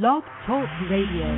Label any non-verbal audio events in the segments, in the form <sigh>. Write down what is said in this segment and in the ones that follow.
Blog Talk Radio.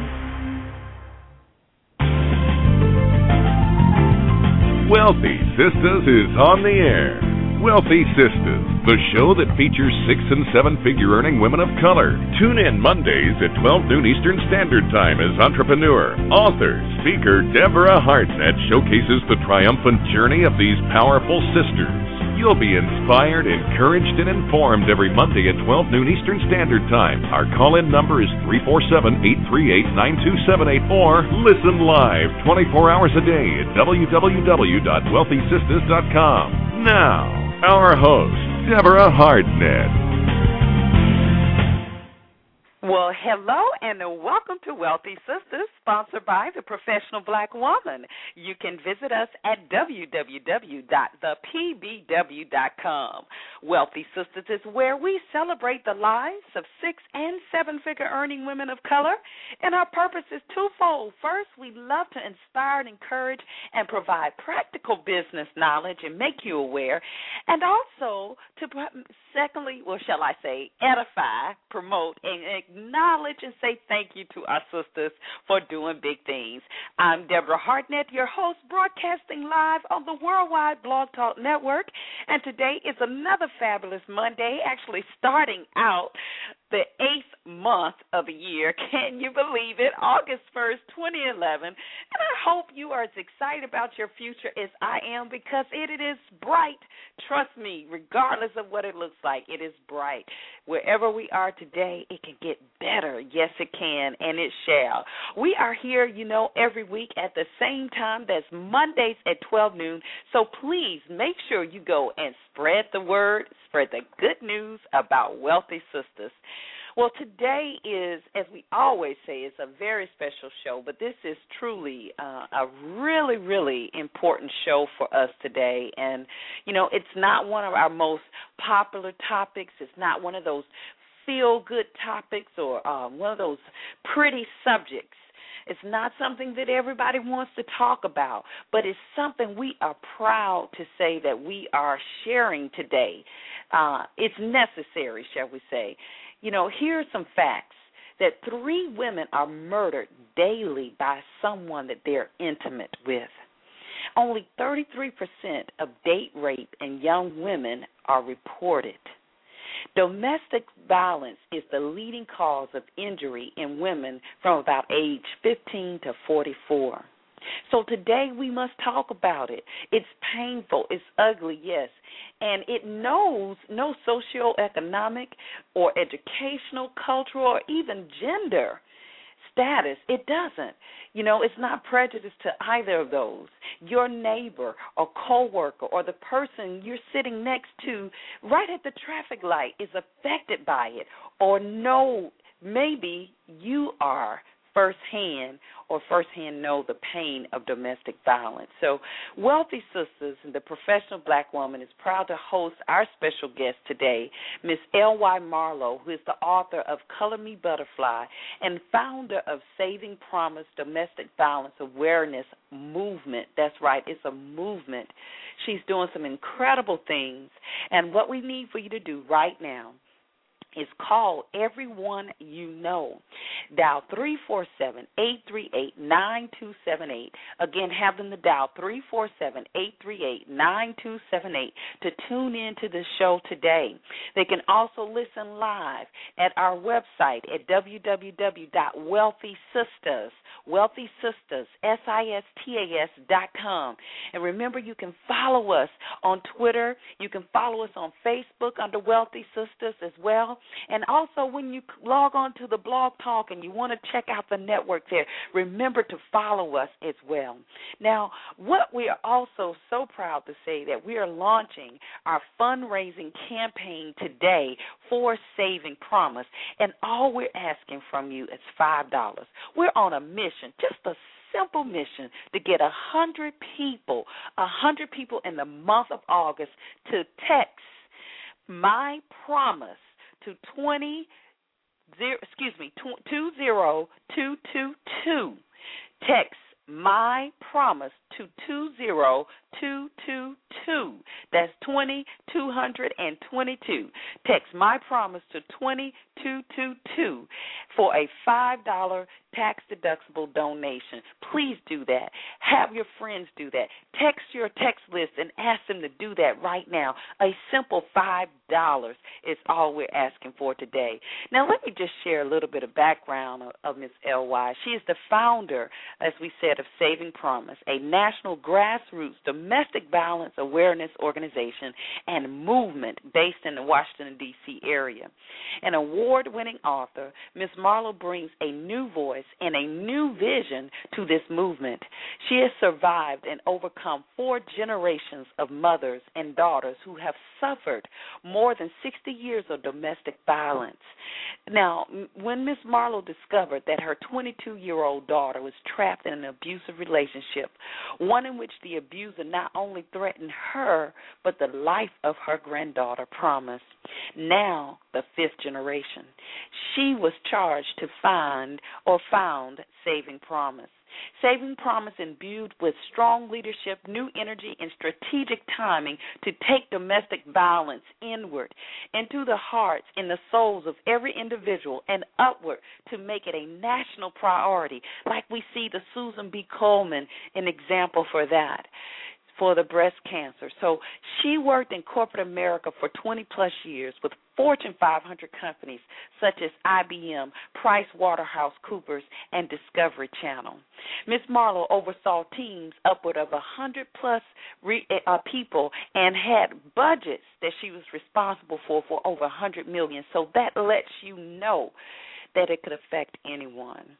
Wealthy Sistas is on the air. Wealthy Sistas, the show that features six and seven figure earning women of color. Tune in Mondays at 12 noon Eastern Standard Time as entrepreneur, author, speaker Deborah Hartnett showcases the triumphant journey of these powerful sisters. You'll be inspired, encouraged, and informed every Monday at 12 noon Eastern Standard Time. Our call in number is 347 838 9278 or listen live 24 hours a day at www.wealthysistas.com. Now, our host, Deborah Hartnett. Well, hello and welcome to Wealthy Sistas, sponsored by the Professional Black Woman. You can visit us at www.thepbw.com. Wealthy Sistas is where we celebrate the lives of six and seven figure earning women of color, and our purpose is twofold. First, we love to inspire and encourage and provide practical business knowledge and make you aware, and also to, secondly, well, shall I say, edify, promote, and acknowledge and say thank you to our sisters for doing big things. I'm Deborah Hartnett, your host, broadcasting live on the Worldwide Blog Talk Network, and today is another fabulous Monday, actually starting out the eighth month of the year. Can you believe it? August 1st, 2011. And I hope you are as excited about your future as I am because it, is bright. Trust me, regardless of what it looks like, it is bright. Wherever we are today, it can get better. Yes, it can, and it shall. We are here, you know, every week at the same time. That's Mondays at 12 noon. So please make sure you go and spread the word, spread the good news about Wealthy Sistas. Well, today is, as we always say, it's a very special show, but this is truly uh, a really, really important show for us today. And, you know, it's not one of our most popular topics, it's not one of those feel good topics or uh, one of those pretty subjects. It's not something that everybody wants to talk about, but it's something we are proud to say that we are sharing today. Uh, it's necessary, shall we say. You know, here are some facts that three women are murdered daily by someone that they're intimate with. Only 33% of date rape in young women are reported. Domestic violence is the leading cause of injury in women from about age 15 to 44. So today we must talk about it. It's painful, it's ugly, yes. And it knows no socioeconomic or educational, cultural, or even gender status. It doesn't. You know, it's not prejudiced to either of those. Your neighbor or coworker or the person you're sitting next to right at the traffic light is affected by it or no maybe you are firsthand or firsthand know the pain of domestic violence. So, Wealthy Sistas and the Professional Black Woman is proud to host our special guest today, Miss L.Y. Marlow, who is the author of Color Me Butterfly and founder of Saving Promise Domestic Violence Awareness Movement. That's right, it's a movement. She's doing some incredible things. And what we need for you to do right now is call everyone you know. Dial 347 838 9278. Again, have them dial 347 838 9278 to tune in to the show today. They can also listen live at our website at www.wealthysistas, Wealthy Sistas, dot com. And remember, you can follow us on Twitter. You can follow us on Facebook under Wealthy Sistas as well. And also, when you log on to the blog talk and you want to check out the network there, remember to follow us as well. Now, what we are also so proud to say that we are launching our fundraising campaign today for Saving Promise, and all we're asking from you is $5. We're on a mission, just a simple mission to get a hundred people, a hundred people in the month of August to text my promise to 20 zero, excuse me, 20222. Text my promise to 20222. That's 2222. Text my promise to 2222 for a $5 tax deductible donation. Please do that. Have your friends do that. Text your text list and ask them to do that right now. A simple $5 is all we're asking for today. Now, let me just share a little bit of background of, of Ms. L.Y. She is the founder, as we said, of Saving Promise, a national grassroots domestic violence awareness organization and movement based in the Washington, D.C. area. An award winning author, Ms. Marlow brings a new voice and a new vision to this movement. She has survived and overcome four generations of mothers and daughters who have suffered more than 60 years of domestic violence. Now, when Ms. Marlow discovered that her 22 year old daughter was trapped in an abusive relationship, one in which the abuser not only threatened her, but the life of her granddaughter, Promise, now the fifth generation, she was charged to find or found Saving Promise. Saving Promise imbued with strong leadership, new energy, and strategic timing to take domestic violence inward into the hearts and the souls of every individual and upward to make it a national priority, like we see the Susan G. Komen an example for that for the breast cancer. So she worked in corporate America for 20 plus years with Fortune 500 companies such as IBM, Price Waterhouse Coopers, and Discovery Channel. Ms. Marlow oversaw teams upward of 100 plus re, uh, people and had budgets that she was responsible for for over 100 million. So that lets you know that it could affect anyone.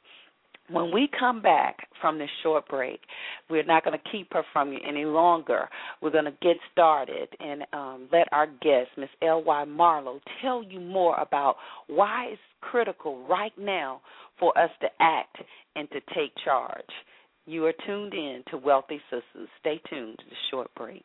When we come back from this short break, we're not going to keep her from you any longer. We're going to get started and um, let our guest, Ms. L.Y. Marlow, tell you more about why it's critical right now for us to act and to take charge. You are tuned in to Wealthy Sistas. Stay tuned to the short break.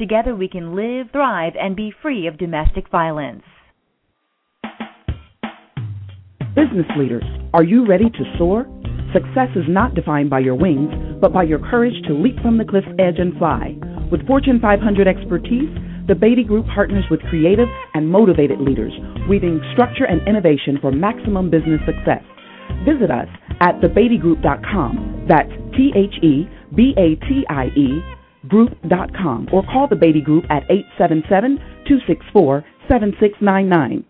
Together we can live, thrive, and be free of domestic violence. Business leaders, are you ready to soar? Success is not defined by your wings, but by your courage to leap from the cliff's edge and fly. With Fortune 500 expertise, the Beatty Group partners with creative and motivated leaders, weaving structure and innovation for maximum business success. Visit us at thebeattygroup.com. That's T H E B A T I E group.com or call the Beatty Group at 877-264-7699.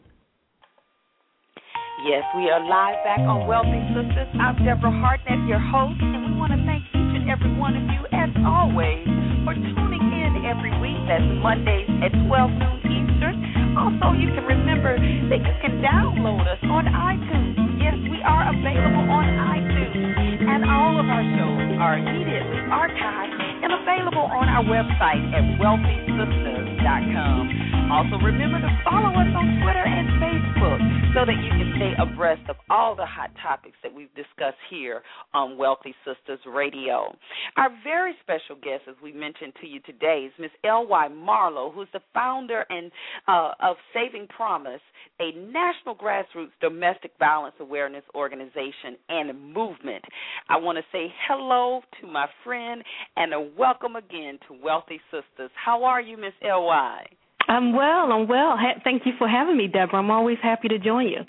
Yes, we are live back on Wealthy Sistas. I'm Deborah Hartnett, your host, and we want to thank each and every one of you, as always, for tuning in every week. That's Mondays at 12 noon Eastern. Also, you can remember that you can download us on iTunes. Yes, we are available on iTunes, and all of our shows are immediately archived and available on our website at wealthysistas.com. Also, remember to follow us on Twitter and Facebook so that you can stay abreast of all the hot topics that we've discussed here on Wealthy Sistas Radio. Our very special guest, as we mentioned to you today, is Ms. L.Y. Marlow, who's the founder and uh, of Saving Promise, a national grassroots domestic violence awareness organization and movement. I want to say hello to my friend and a welcome again to Wealthy Sistas. How are you, Miss L.Y.? I'm well. I'm well. Ha- thank you for having me, Deborah. I'm always happy to join you.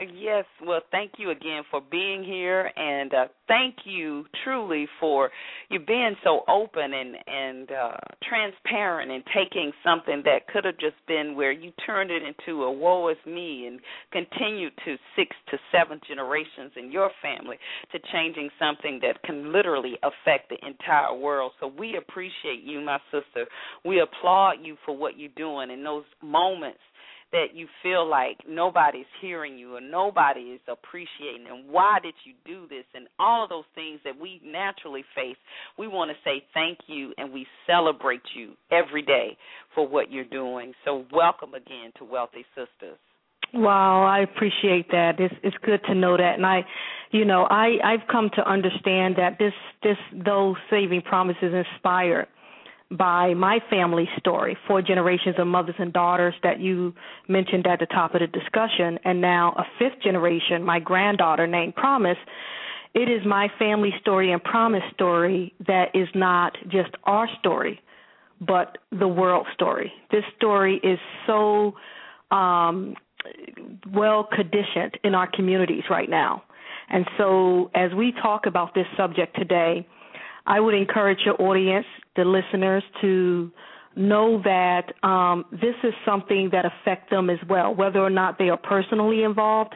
Yes, well, thank you again for being here, and uh, thank you truly for you being so open and and uh, transparent and taking something that could have just been where you turned it into a woe is me and continued to six to seven generations in your family to changing something that can literally affect the entire world. So we appreciate you, my sister. We applaud you for what you're doing in those moments that you feel like nobody's hearing you or nobody is appreciating and why did you do this and all of those things that we naturally face we want to say thank you and we celebrate you every day for what you're doing. So welcome again to wealthy sistas. Wow, I appreciate that. It's it's good to know that, and I, you know, I I've come to understand that this this those saving promises inspired by my family story, four generations of mothers and daughters that you mentioned at the top of the discussion, and now a fifth generation, my granddaughter named Promise. It is my family story and Promise story that is not just our story, but the world story. This story is so um, well conditioned in our communities right now. And so, as we talk about this subject today, I would encourage your audience, the listeners, to know that um, this is something that affects them as well, whether or not they are personally involved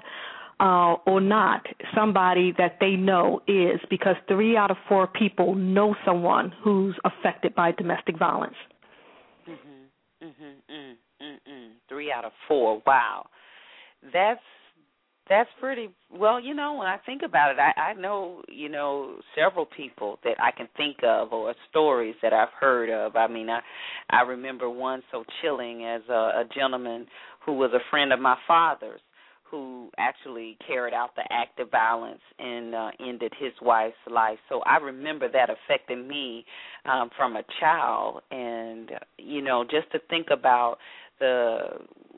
uh, or not. Somebody that they know is, because three out of four people know someone who's affected by domestic violence. Mhm. Mhm. Mm, mm, mm. Three out of four. Wow, that's that's pretty well you know when i think about it i i know you know several people that i can think of or stories that i've heard of i mean i i remember one so chilling as a, a gentleman who was a friend of my father's who actually carried out the act of violence and uh, ended his wife's life. So I remember that affecting me um, from a child, and you know, just to think about the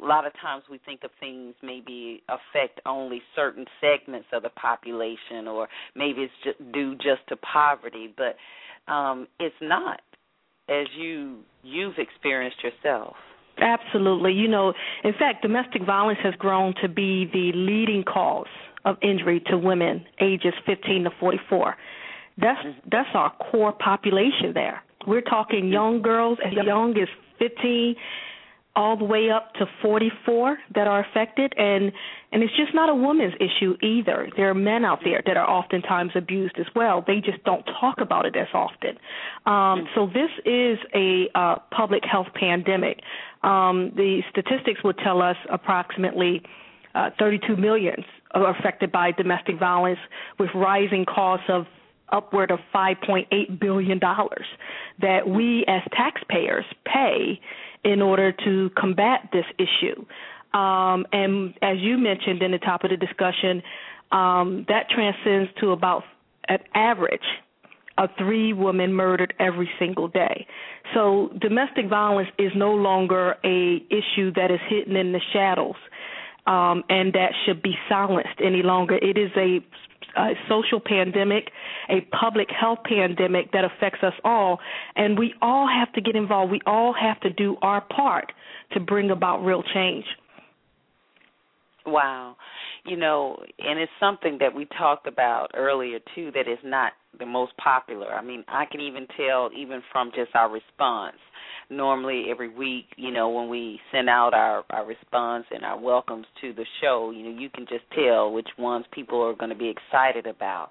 a lot of times we think of things maybe affect only certain segments of the population or maybe it's just due just to poverty but um it's not as you you've experienced yourself. Absolutely. You know in fact domestic violence has grown to be the leading cause of injury to women ages 15 to 44 that's mm-hmm. that's our core population there. We're talking young girls as young as 15 all the way up to 44 that are affected. And and it's just not a woman's issue either. There are men out there that are oftentimes abused as well. They just don't talk about it as often. Um so this is a uh public health pandemic. Um the statistics would tell us approximately uh 32 million are affected by domestic violence with rising costs of upward of 5.8 billion dollars that we as taxpayers pay in order to combat this issue. Um, and as you mentioned in the top of the discussion, um, that transcends to about an average of three women murdered every single day. So domestic violence is no longer a issue that is hidden in the shadows um, and that should be silenced any longer. It is a a social pandemic, a public health pandemic that affects us all, and we all have to get involved. We all have to do our part to bring about real change. Wow. You know, and it's something that we talked about earlier too that is not the most popular. I mean, I can even tell even from just our response normally every week, you know, when we send out our our response and our welcomes to the show, you know, you can just tell which ones people are going to be excited about.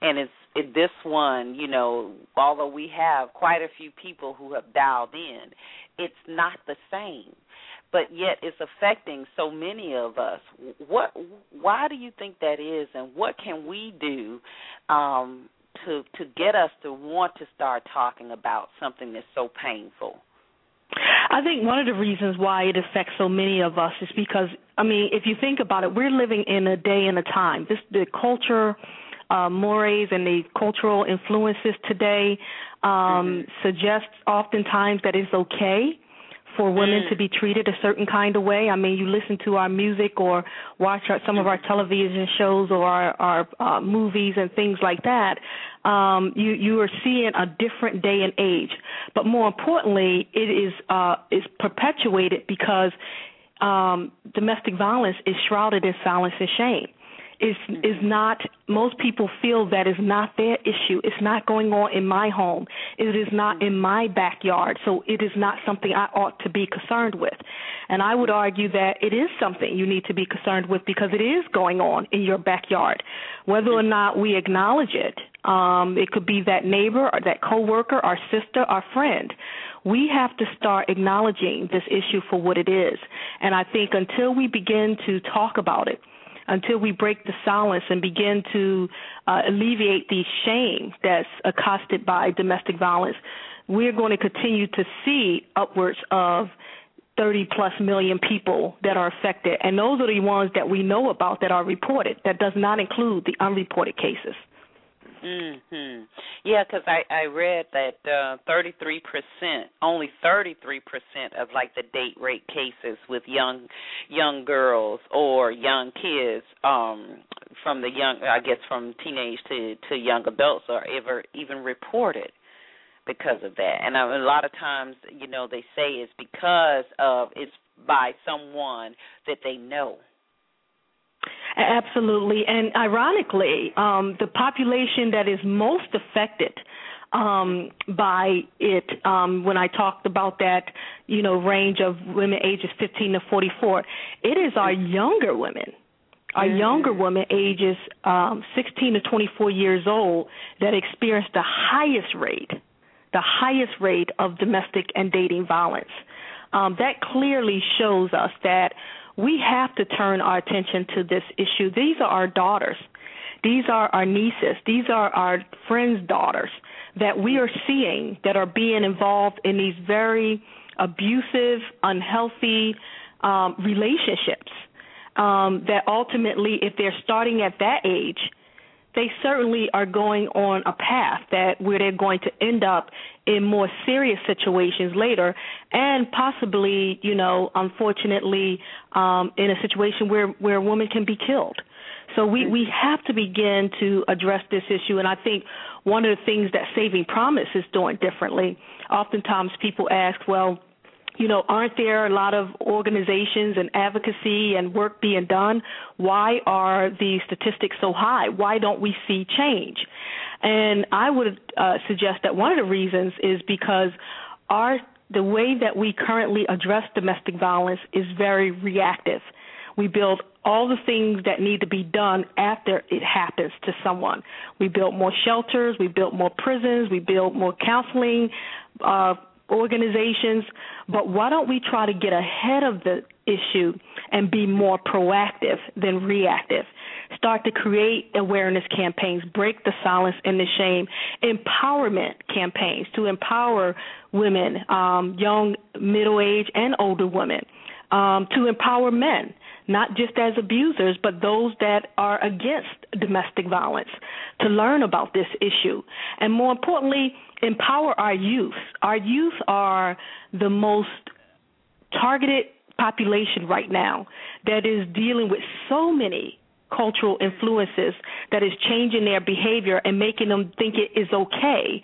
And it's it, this one, you know, although we have quite a few people who have dialed in, it's not the same but yet it's affecting so many of us. What why do you think that is and what can we do um to to get us to want to start talking about something that's so painful? I think one of the reasons why it affects so many of us is because I mean, if you think about it, we're living in a day and a time. This the culture uh, mores and the cultural influences today um, mm-hmm. suggest oftentimes that it's okay for women mm. to be treated a certain kind of way. I mean, you listen to our music or watch our, some of our television shows or our, our uh, movies and things like that. Um, you you are seeing a different day and age, but more importantly, it is uh, is perpetuated because um, domestic violence is shrouded in silence and shame is is not most people feel that is not their issue. It's not going on in my home. It is not in my backyard. So it is not something I ought to be concerned with. And I would argue that it is something you need to be concerned with because it is going on in your backyard. Whether or not we acknowledge it, um, it could be that neighbor or that coworker, our sister, our friend we have to start acknowledging this issue for what it is. And I think until we begin to talk about it, until we break the silence and begin to uh, alleviate the shame that's accosted by domestic violence, we're going to continue to see upwards of 30 plus million people that are affected. And those are the ones that we know about that are reported. That does not include the unreported cases. Mhm. Yeah, because I I read that uh, 33%, only 33% of like the date rape cases with young young girls or young kids, um, from the young, I guess from teenage to to young adults, are ever even reported because of that. And a lot of times, you know, they say it's because of it's by someone that they know. Absolutely, and ironically, um, the population that is most affected um, by it, um, when I talked about that, you know, range of women ages 15 to 44, it is our younger women. Our younger women ages um, 16 to 24 years old that experience the highest rate the highest rate of domestic and dating violence. Um, that clearly shows us that we have to turn our attention to this issue. These are our daughters. These are our nieces. These are our friends' daughters that we are seeing that are being involved in these very abusive, unhealthy um, relationships. Um, that ultimately, if they're starting at that age, they certainly are going on a path that where they're going to end up in more serious situations later and possibly you know unfortunately um in a situation where where a woman can be killed. So we we have to begin to address this issue. And i think one of the things that saving promise is doing differently oftentimes people ask well you know, aren't there a lot of organizations and advocacy and work being done? Why are the statistics so high? Why don't we see change? And I would uh, suggest that one of the reasons is because our the way that we currently address domestic violence is very reactive. We build all the things that need to be done after it happens to someone. We build more shelters, we build more prisons, we build more counseling uh, organizations, but why don't we try to get ahead of the issue and be more proactive than reactive? Start to create awareness campaigns, break the silence and the shame, empowerment campaigns to empower women, um, young, middle age, and older women, um, to empower men not just as abusers, but those that are against domestic violence, to learn about this issue. And more importantly, empower our youth. Our youth are the most targeted population right now that is dealing with so many cultural influences that is changing their behavior and making them think it is okay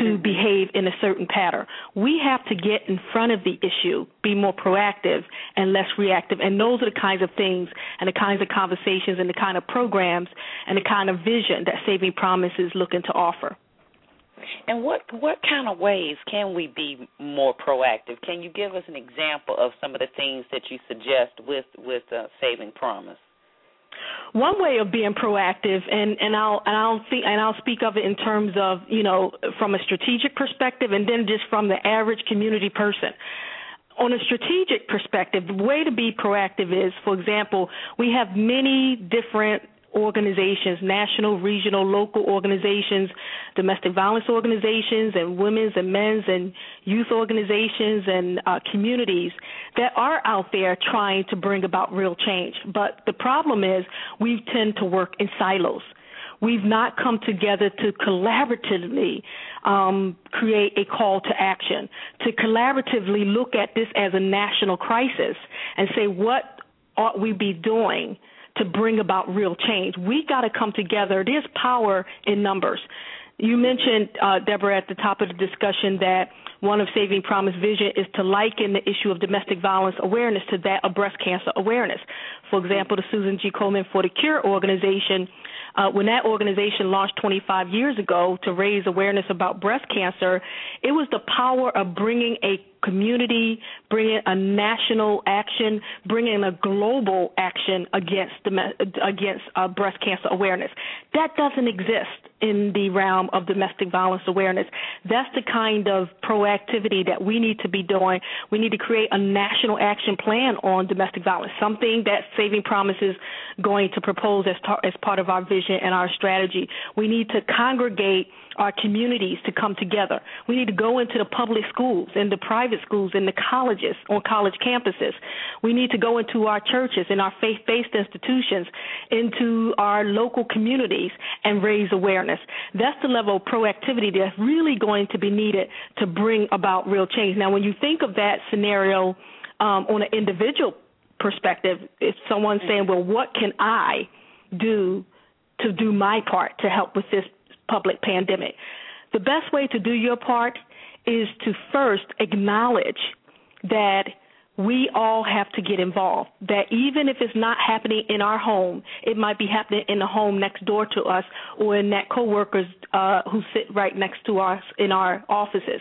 to behave in a certain pattern. We have to get in front of the issue, be more proactive and less reactive. And those are the kinds of things and the kinds of conversations and the kind of programs and the kind of vision that Saving Promise is looking to offer. And what what kind of ways can we be more proactive? Can you give us an example of some of the things that you suggest with with uh, Saving Promise? One way of being proactive, and and I'll and I'll think and I'll speak of it in terms of you know from a strategic perspective, and then just from the average community person. On a strategic perspective, the way to be proactive is, for example, we have many different organizations, national, regional, local organizations, domestic violence organizations, and women's and men's and youth organizations and uh, communities that are out there trying to bring about real change. But the problem is we tend to work in silos. We've not come together to collaboratively um, create a call to action, to collaboratively look at this as a national crisis and say, what ought we be doing to bring about real change. We got to come together. There's power in numbers. You mentioned, uh, Deborah, at the top of the discussion that one of Saving Promise vision is to liken the issue of domestic violence awareness to that of breast cancer awareness. For example, the Susan G. Komen for the Cure organization uh, when that organization launched 25 years ago to raise awareness about breast cancer, it was the power of bringing a community, bringing a national action, bringing a global action against against uh, breast cancer awareness. That doesn't exist in the realm of domestic violence awareness. That's the kind of proactivity that we need to be doing. We need to create a national action plan on domestic violence, something that Saving Promise is going to propose as, tar- as part of our vision and our strategy. We need to congregate our communities to come together. We need to go into the public schools, in the private schools, in the colleges, on college campuses. We need to go into our churches, in our faith based institutions, into our local communities and raise awareness. That's the level of proactivity that's really going to be needed to bring about real change. Now, when you think of that scenario um, on an individual perspective, if someone's saying, well, what can I do to do my part to help with this public pandemic. The best way to do your part is to first acknowledge that we all have to get involved. That even if it's not happening in our home, it might be happening in the home next door to us or in that coworkers uh, who sit right next to us in our offices.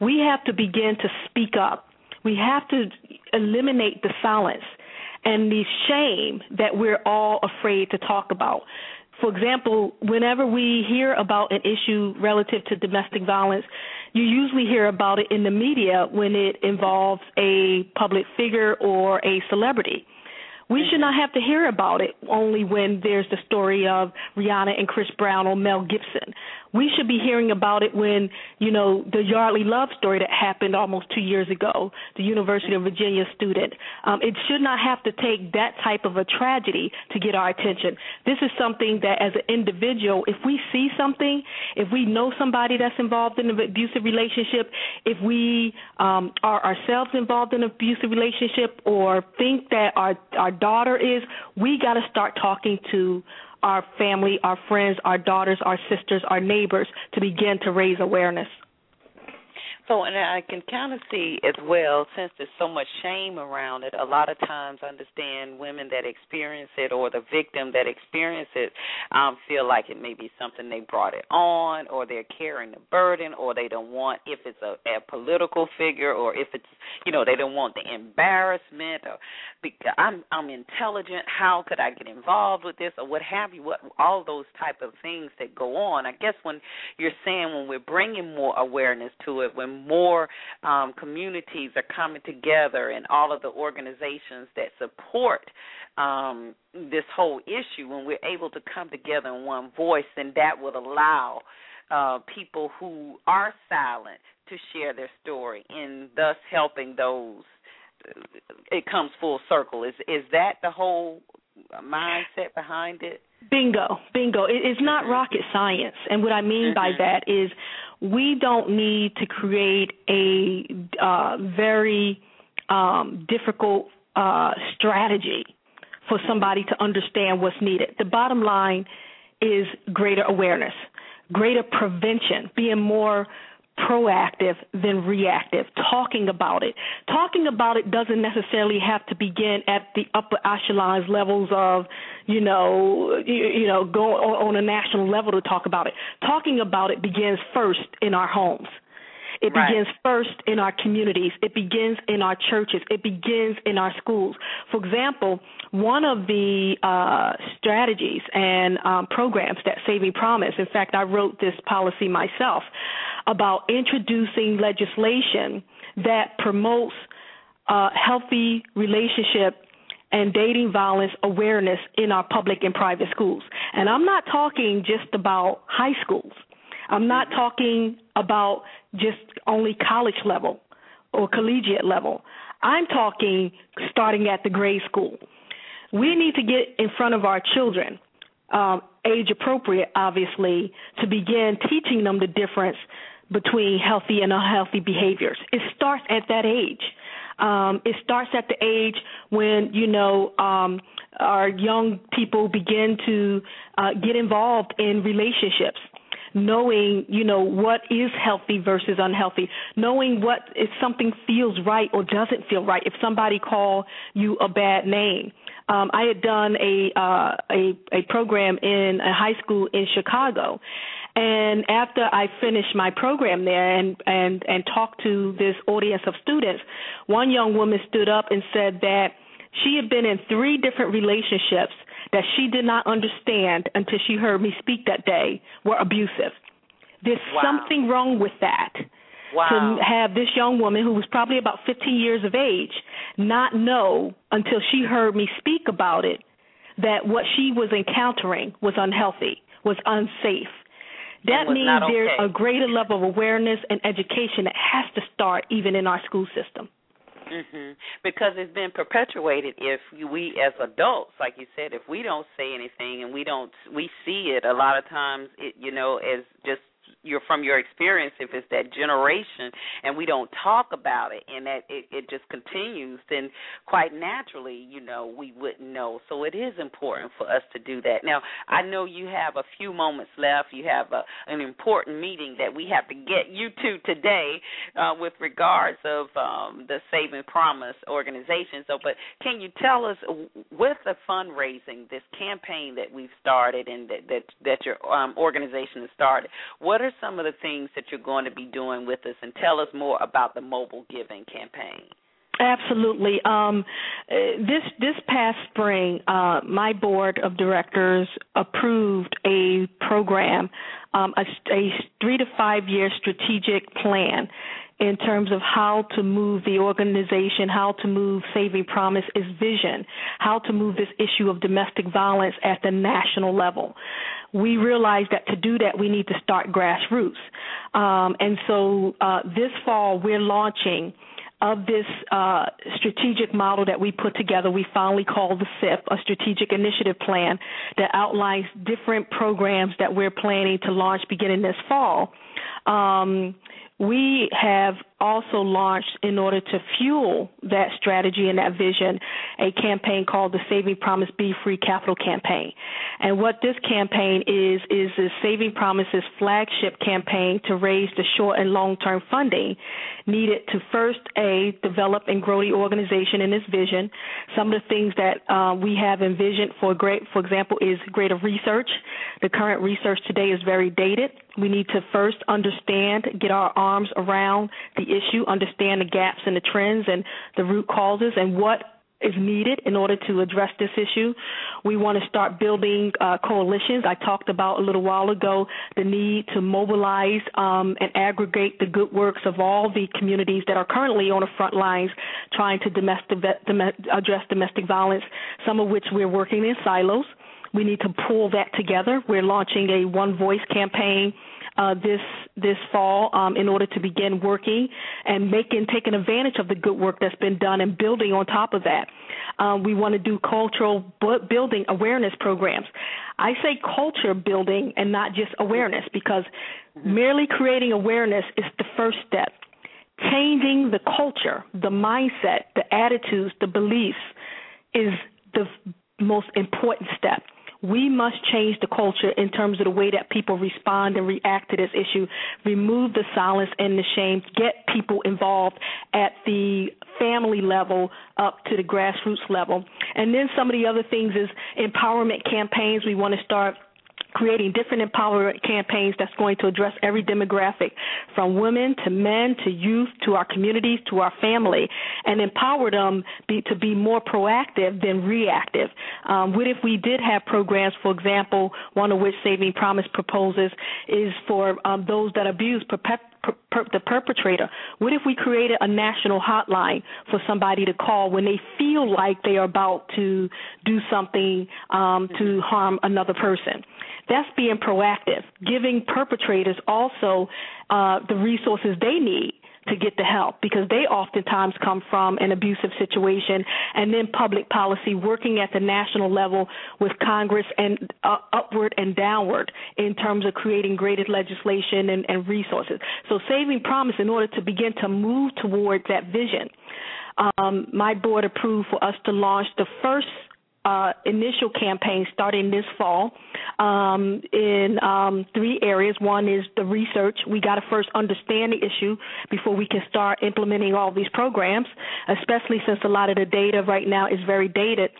We have to begin to speak up. We have to eliminate the silence and the shame that we're all afraid to talk about for example, whenever we hear about an issue relative to domestic violence, you usually hear about it in the media when it involves a public figure or a celebrity. We should not have to hear about it only when there's the story of Rihanna and Chris Brown or Mel Gibson we should be hearing about it when you know the Yeardley Love story that happened almost two years ago, the University of Virginia student. Um, it should not have to take that type of a tragedy to get our attention. This is something that, as an individual, if we see something, if we know somebody that's involved in an abusive relationship, if we um, are ourselves involved in an abusive relationship, or think that our our daughter is, we got to start talking to our family, our friends, our daughters, our sisters, our neighbors to begin to raise awareness. So, and I can kind of see as well, since there's so much shame around it, a lot of times I understand women that experience it or the victim that experience it um, feel like it may be something they brought it on or they're carrying the burden or they don't want, if it's a, a political figure or if it's, you know, they don't want the embarrassment or I'm, I'm intelligent, how could I get involved with this or what have you, what, all those type of things that go on. I guess when you're saying when we're bringing more awareness to it, when more um, communities are coming together and all of the organizations that support um, this whole issue, when we're able to come together in one voice, then that would allow uh, people who are silent to share their story and thus helping those it comes full circle. Is is that the whole mindset behind it? Bingo bingo. It is not rocket science. And what i mean by mm-hmm. that is we don't need to create a uh, very um, difficult uh, strategy for somebody to understand what's needed. The bottom line is greater awareness, greater prevention, being more proactive than reactive, talking about it. Talking about it doesn't necessarily have to begin at the upper echelons levels of, you know, you, you know, go on, on a national level to talk about it. Talking about it begins first in our homes. It right. begins first in our communities. It begins in our churches. It begins in our schools. For example, one of the uh, strategies and um, programs that Saving Promise, in fact, I wrote this policy myself about introducing legislation that promotes uh, healthy relationship and dating violence awareness in our public and private schools. And I'm not talking just about high schools. I'm not talking about just only college level or collegiate level. I'm talking starting at the grade school. We need to get in front of our children, um, age appropriate, obviously, to begin teaching them the difference between healthy and unhealthy behaviors. It starts at that age. Um, it starts at the age when you know um, our young people begin to uh, get involved in relationships knowing you know what is healthy versus unhealthy. Knowing what if something feels right or doesn't feel right. If somebody call you a bad name. Um, I had done a, uh, a a program in a high school in Chicago, and after I finished my program there and and and talked to this audience of students, one young woman stood up and said that she had been in three different relationships that she did not understand until she heard me speak that day were abusive. There's wow. something wrong with that. Wow. To have this young woman who was probably about 15 years of age not know until she heard me speak about it that what she was encountering was unhealthy, was unsafe. That was means okay. there's a greater level of awareness and education that has to start even in our school system. Mm-hmm. Because it's been perpetuated. If we, as adults, like you said, if we don't say anything and we don't, we see it a lot of times. It, you know, as just your from your experience if it's that generation and we don't talk about it and that it, it just continues then quite naturally you know we wouldn't know. So it is important for us to do that. Now i know you have a few moments left. You have a, an important meeting that we have to get you to today uh, with regards of um, the saving promise organization. So but can you tell us with the fundraising this campaign that we've started and that that, that your um, organization has started what are some of the things that you're going to be doing with us, and tell us more about the mobile giving campaign. Absolutely. Um, uh, this this past spring, uh, my board of directors approved a program, um, a, a three to five year strategic plan in terms of how to move the organization, how to move Saving Promise is vision, how to move this issue of domestic violence at the national level we realized that to do that we need to start grassroots. Um, and so uh, this fall we're launching of this uh, strategic model that we put together, we finally called the SIP, a strategic initiative plan that outlines different programs that we're planning to launch beginning this fall. Um, we have also launched, in order to fuel that strategy and that vision, a campaign called the Saving Promise Be Free Capital Campaign. And what this campaign is, is the Saving Promises flagship campaign to raise the short and long term funding needed to first, A, develop and grow the organization in its vision. Some of the things that uh, we have envisioned, for, great, for example, is greater research. The current research today is very dated. We need to first understand, get our arms around the issue, understand the gaps and the trends and the root causes and what is needed in order to address this issue. We want to start building uh, coalitions. I talked about a little while ago the need to mobilize um, and aggregate the good works of all the communities that are currently on the front lines trying to domestic, address domestic violence, some of which we're working in silos. We need to pull that together. We're launching a One Voice campaign uh, this this fall um, in order to begin working and making taking advantage of the good work that's been done and building on top of that. Um, we want to do cultural building awareness programs. I say culture building and not just awareness because merely creating awareness is the first step. Changing the culture, the mindset, the attitudes, the beliefs is the most important step we must change the culture in terms of the way that people respond and react to this issue, remove the silence and the shame, get people involved at the family level up to the grassroots level. And then some of the other things is empowerment campaigns. We want to start creating different empowerment campaigns that's going to address every demographic from women to men to youth to our communities to our family and empower them be, to be more proactive than reactive. Um, what if we did have programs, for example, one of which Saving Promise proposes is for um, those that abuse perpet- per, per, the perpetrator. What if we created a national hotline for somebody to call when they feel like they are about to do something um, to harm another person? That's being proactive, giving perpetrators also uh, the resources they need to get the help because they oftentimes come from an abusive situation and then public policy working at the national level with Congress and uh, upward and downward in terms of creating greater legislation and, and resources. So saving promise in order to begin to move towards that vision. Um, my board approved for us to launch the first uh, initial campaign starting this fall um, in um, three areas. One is the research. We got to first understand the issue before we can start implementing all these programs, especially since a lot of the data right now is very dated.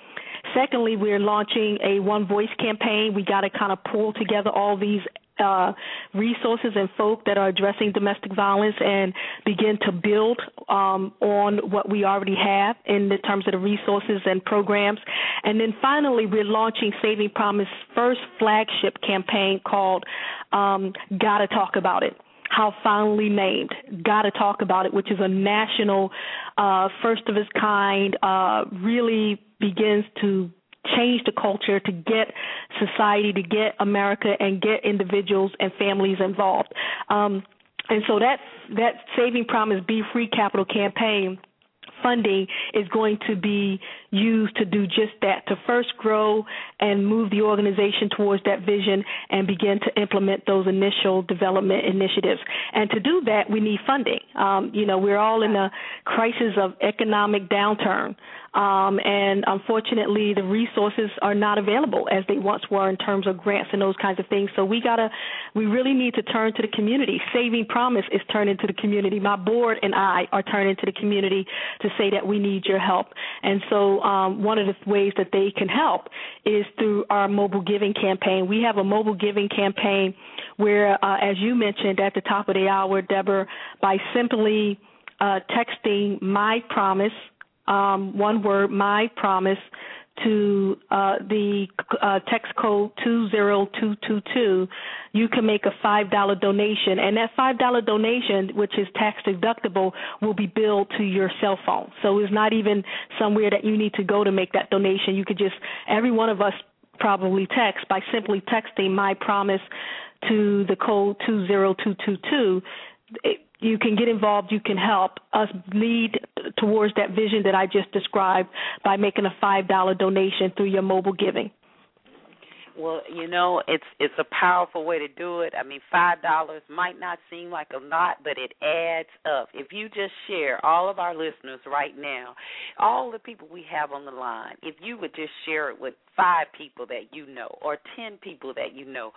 Secondly, we're launching a One Voice campaign. We got to kind of pull together all these uh, resources and folk that are addressing domestic violence and begin to build um, on what we already have in terms of the resources and programs. And then finally, we're launching Saving Promise first flagship campaign called um, Gotta Talk About It how finally named. Gotta talk about it, which is a national, uh, first of its kind, uh, really begins to change the culture to get society, to get America, and get individuals and families involved. Um, and so that that Saving Promise Be Free Capital campaign funding is going to be used to do just that to first grow and move the organization towards that vision and begin to implement those initial development initiatives. And to do that, we need funding. Um, you know, we're all in a crisis of economic downturn. Um, and unfortunately, the resources are not available as they once were in terms of grants and those kinds of things. So we gotta, we really need to turn to the community. Saving Promise is turning to the community. My board and I are turning to the community to say that we need your help. And so um, one of the ways that they can help is through our mobile giving campaign. We have a mobile giving campaign where, uh, as you mentioned at the top of the hour, Deborah, by simply uh, texting my promise um, one word, my promise, to uh, the uh, text code 20222, you can make a $5 donation. And that $5 donation, which is tax deductible, will be billed to your cell phone. So it's not even somewhere that you need to go to make that donation. You could just, every one of us probably text by simply texting my promise to the code 20222. It, you can get involved, you can help us lead towards that vision that I just described by making a $5 donation through your mobile giving. Well, you know, it's it's a powerful way to do it. I mean, five dollars might not seem like a lot, but it adds up. If you just share all of our listeners right now, all the people we have on the line, if you would just share it with five people that you know or 10 people that you know.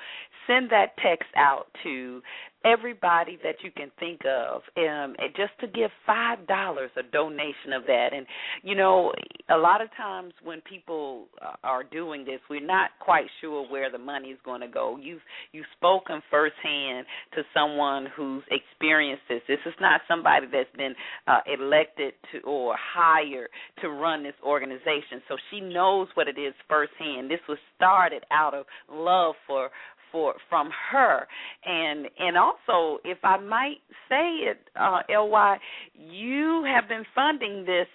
Send that text out to everybody that you can think of um just to give five dollars a donation of that. And you know a lot of times when people are doing this we're not quite sure where the money is going to go. You've you've spoken firsthand to someone who's experienced this. This is not somebody that's been uh, elected to or hired to run this organization. So she knows what it is first firsthand. This was started out of love for for from her. And and also if i might say it uh ly you have been funding this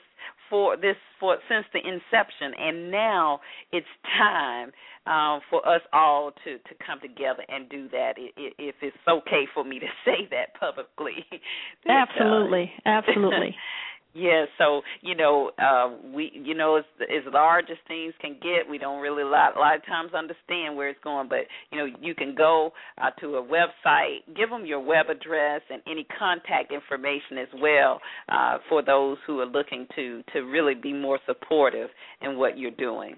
for this for since the inception. And now it's time um for us all to to come together and do that if it's okay for me to <laughs> say that publicly. <laughs> Absolutely. Absolutely <laughs> Yeah, so you know, uh, we you know, as as large as things can get, we don't really a lot a lot of times understand where it's going. But you know, you can go uh, to a website, give them your web address and any contact information as well uh, for those who are looking to to really be more supportive in what you're doing.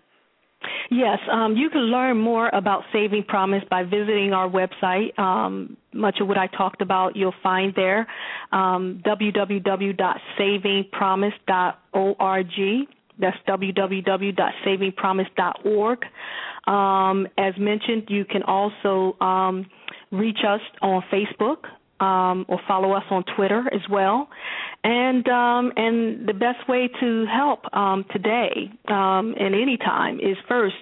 Yes, um, you can learn more about Saving Promise by visiting our website. Um, much of what I talked about you'll find there. Um, www.savingpromise.org. That's www.savingpromise.org. Um, as mentioned, you can also um, reach us on Facebook um, or follow us on Twitter as well. And um, and the best way to help um, today um, and any time is first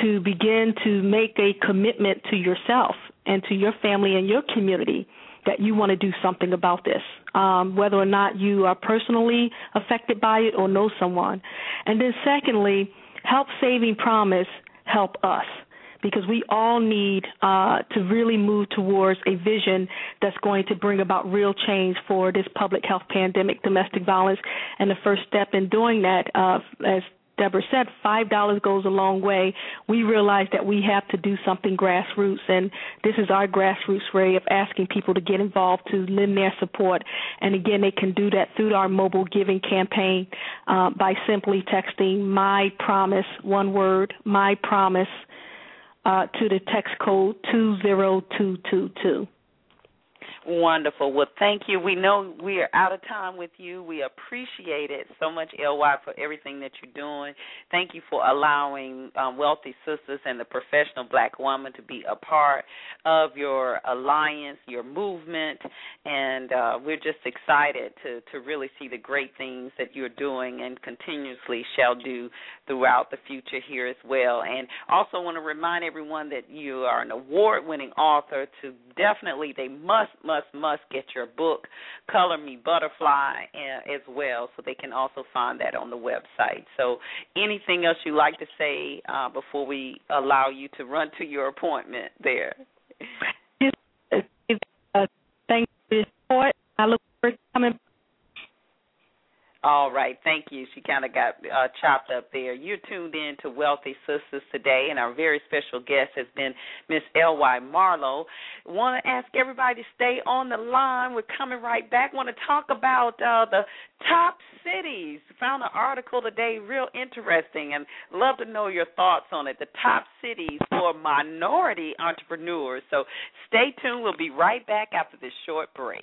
to begin to make a commitment to yourself and to your family and your community that you want to do something about this, um, whether or not you are personally affected by it or know someone. And then secondly, help saving promise help us because we all need uh, to really move towards a vision that's going to bring about real change for this public health pandemic, domestic violence. And the first step in doing that, uh, as Deborah said, five dollars goes a long way. We realize that we have to do something grassroots, and this is our grassroots way of asking people to get involved to lend their support. And again, they can do that through our mobile giving campaign uh, by simply texting "My Promise" one word, "My Promise" uh, to the text code 20222. Wonderful. Well, thank you. We know we are out of time with you. We appreciate it so much, LY, for everything that you're doing. Thank you for allowing um, Wealthy Sistas and the professional black woman to be a part of your alliance, your movement, and uh, we're just excited to to really see the great things that you're doing and continuously shall do throughout the future here as well. And also want to remind everyone that you are an award-winning author. To definitely, they must, must, must must get your book, Color Me Butterfly, as well, so they can also find that on the website. So, anything else you'd like to say uh, before we allow you to run to your appointment there? Uh, thank you for it. I look forward to coming all right, thank you. She kind of got uh, chopped up there. You're tuned in to Wealthy Sistas today, and our very special guest has been Miss L.Y. Marlow. Want to ask everybody to stay on the line. We're coming right back. Want to talk about uh, the top cities. Found an article today, real interesting, and love to know your thoughts on it. The top cities for minority entrepreneurs. So stay tuned. We'll be right back after this short break.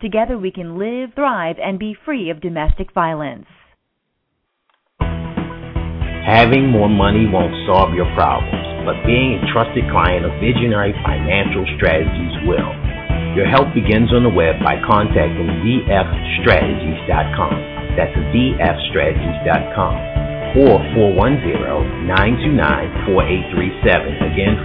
Together we can live, thrive, and be free of domestic violence. Having more money won't solve your problems, but being a trusted client of Visionary Financial Strategies will. Your help begins on the web by contacting vfstrategies.com. That's vfstrategies.com or 410-929-4837. Again,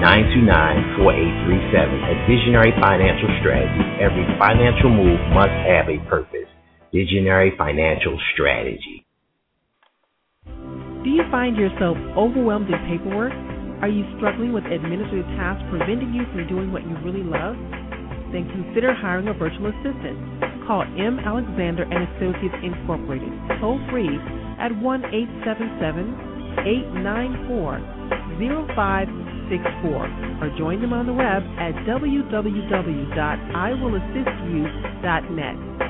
410-929-4837. At Visionary Financial Strategy, every financial move must have a purpose. Visionary Financial Strategy. Do you find yourself overwhelmed in paperwork? Are you struggling with administrative tasks preventing you from doing what you really love? Then consider hiring a virtual assistant. Call M. Alexander and Associates Incorporated, toll free at 1 877 894 0564 or join them on the web at www.iwillassistyou.net.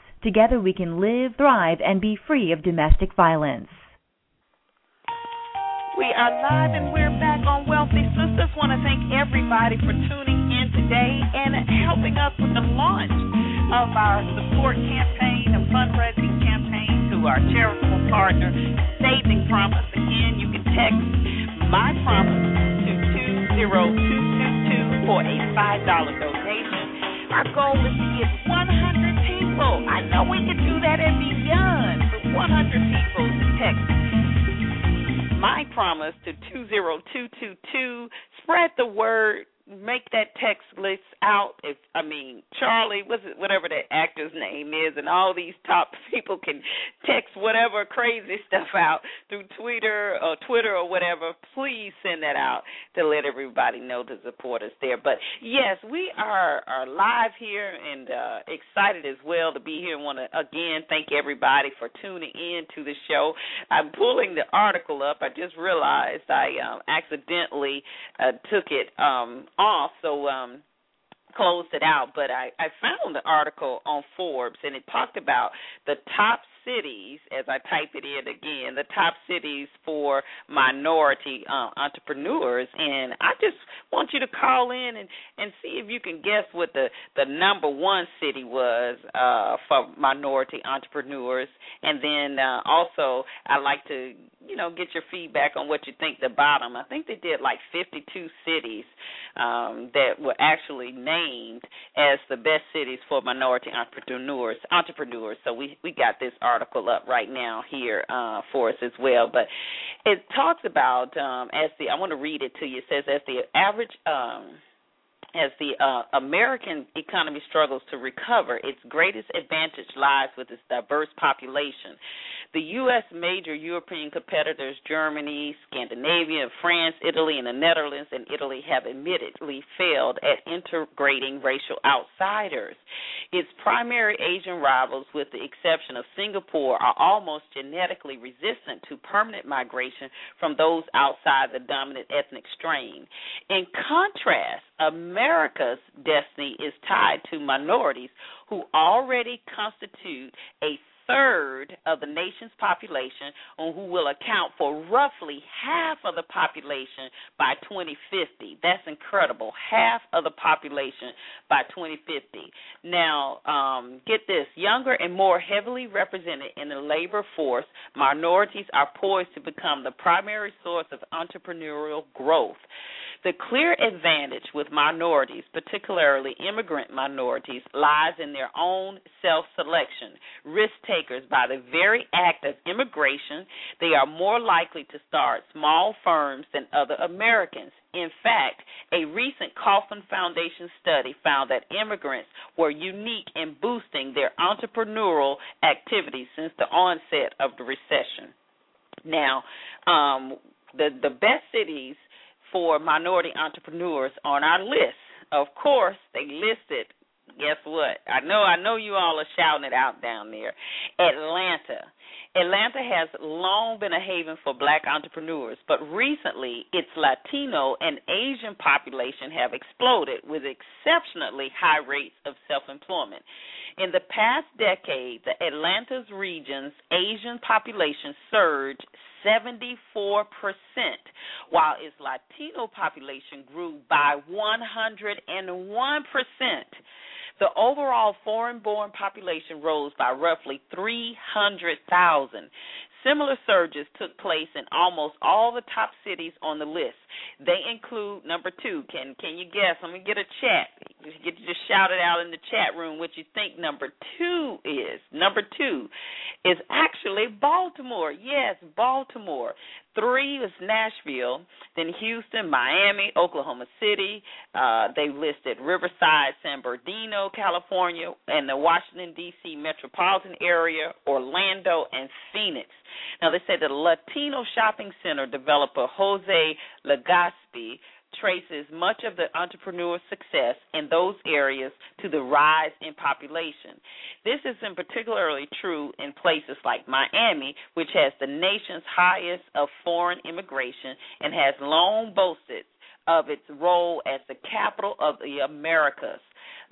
Together we can live, thrive, and be free of domestic violence. We are live and we're back on Wealthy Sistas. Want to thank everybody for tuning in today and helping us with the launch of our support campaign and fundraising campaign to our charitable partner, Saving Promise. Again, you can text My Promise to 20222 for a $5 donation. Our goal is to get 100 people. I know we can do that and beyond. 100 people text my promise to 20222. Spread the word make that text list out. If I mean Charlie, what's it, whatever that actor's name is, and all these top <laughs> people can text whatever crazy stuff out through Twitter or Twitter or whatever. Please send that out to let everybody know to support us there. But yes, we are are live here and uh, excited as well to be here. Want to again thank everybody for tuning in to the show. I'm pulling the article up. I just realized I um, accidentally uh, took it um, off, so um closed it out. But I, I found the article on Forbes and it talked about the top cities, as I type it in again, the top cities for minority uh, entrepreneurs. And I just want you to call in and, and see if you can guess what the, the number one city was uh, for minority entrepreneurs. And then uh, also, I like to you know get your feedback on what you think. The bottom, I think they did like 52 cities um, that were actually named as the best cities for minority entrepreneurs. Entrepreneurs. So we we got this article up right now here uh, for us as well. But it talks about um, as the I want to read it to you. It says as the average. Um, as the uh, American economy struggles to recover, its greatest advantage lies with its diverse population. The U.S. major European competitors, Germany, Scandinavia, France, Italy, and the Netherlands and Italy, have admittedly failed at integrating racial outsiders. Its primary Asian rivals, with the exception of Singapore, are almost genetically resistant to permanent migration from those outside the dominant ethnic strain. In contrast, America's destiny is tied to minorities who already constitute a third of the nation's population and who will account for roughly half of the population by 2050. That's incredible. Half of the population by 2050. Now, um, get this younger and more heavily represented in the labor force, minorities are poised to become the primary source of entrepreneurial growth. The clear advantage with minorities, particularly immigrant minorities, lies in their own self selection. Risk takers by the very act of immigration, they are more likely to start small firms than other Americans. In fact, a recent Kauffman Foundation study found that immigrants were unique in boosting their entrepreneurial activities since the onset of the recession. Now, um, the the best cities for minority entrepreneurs on our list. Of course, they listed guess what? I know I know you all are shouting it out down there. Atlanta. Atlanta has long been a haven for black entrepreneurs, but recently its Latino and Asian population have exploded with exceptionally high rates of self-employment. In the past decade, the Atlanta's region's Asian population surged 74%, while its Latino population grew by 101%. The overall foreign born population rose by roughly 300,000. Similar surges took place in almost all the top cities on the list. They include number two. Can can you guess? Let me get a chat. Get you just shout it out in the chat room what you think number two is. Number two is actually Baltimore. Yes, Baltimore. Three was Nashville, then Houston, Miami, Oklahoma City. Uh, they listed Riverside, San Bernardino, California, and the Washington D.C. metropolitan area, Orlando, and Phoenix. Now they said the Latino shopping center developer Jose Legaspi traces much of the entrepreneur success in those areas to the rise in population. This is in particularly true in places like Miami, which has the nation's highest of foreign immigration and has long boasted of its role as the capital of the Americas.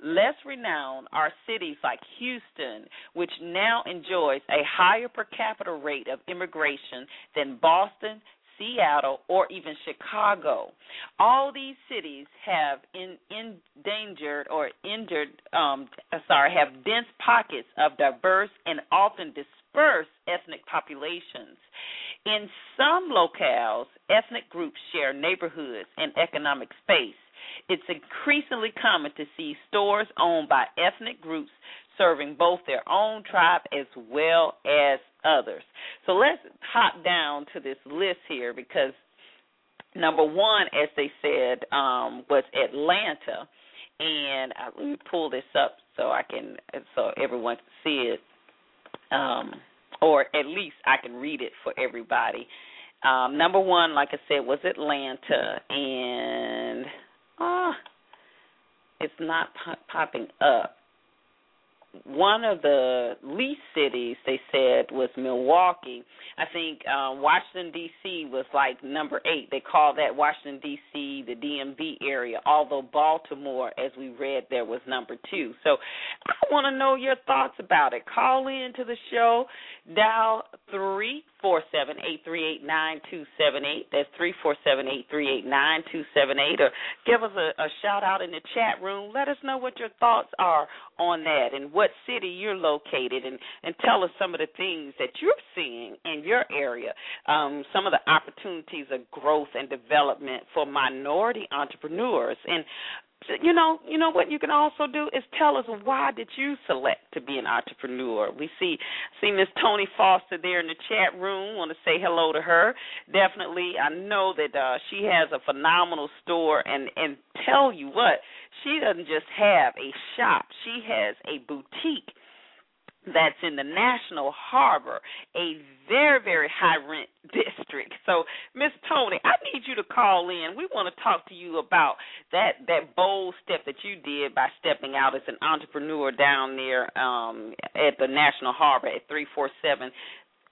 Less renowned are cities like Houston, which now enjoys a higher per capita rate of immigration than Boston, Seattle, or even Chicago. All these cities have in, endangered or injured, um, sorry, have dense pockets of diverse and often dispersed ethnic populations. In some locales, ethnic groups share neighborhoods and economic space. It's increasingly common to see stores owned by ethnic groups serving both their own tribe as well as others. So let's hop down to this list here because number one, as they said, um, was Atlanta, and uh, let me pull this up so I can so everyone can see it, um, or at least I can read it for everybody. Um, number one, like I said, was Atlanta, and uh, it's not popping up one of the least cities they said was Milwaukee. I think um, Washington D.C. was like number eight. They call that Washington D.C. the DMV area. Although Baltimore, as we read, there was number two. So I want to know your thoughts about it. Call in to the show. Dial three four seven eight three eight nine two seven eight. That's three four seven eight three eight nine two seven eight. Or give us a, a shout out in the chat room. Let us know what your thoughts are on that and what city you're located and and tell us some of the things that you're seeing in your area. Um, some of the opportunities of growth and development for minority entrepreneurs and you know, you know what you can also do is tell us why did you select to be an entrepreneur. We see see Miss Tony Foster there in the chat room. Want to say hello to her. Definitely, I know that uh, she has a phenomenal store, and and tell you what, she doesn't just have a shop; she has a boutique that's in the National Harbor, a very, very high rent <laughs> district. So, Miss Tony, I need you to call in. We want to talk to you about that that bold step that you did by stepping out as an entrepreneur down there um, at the National Harbor at three four seven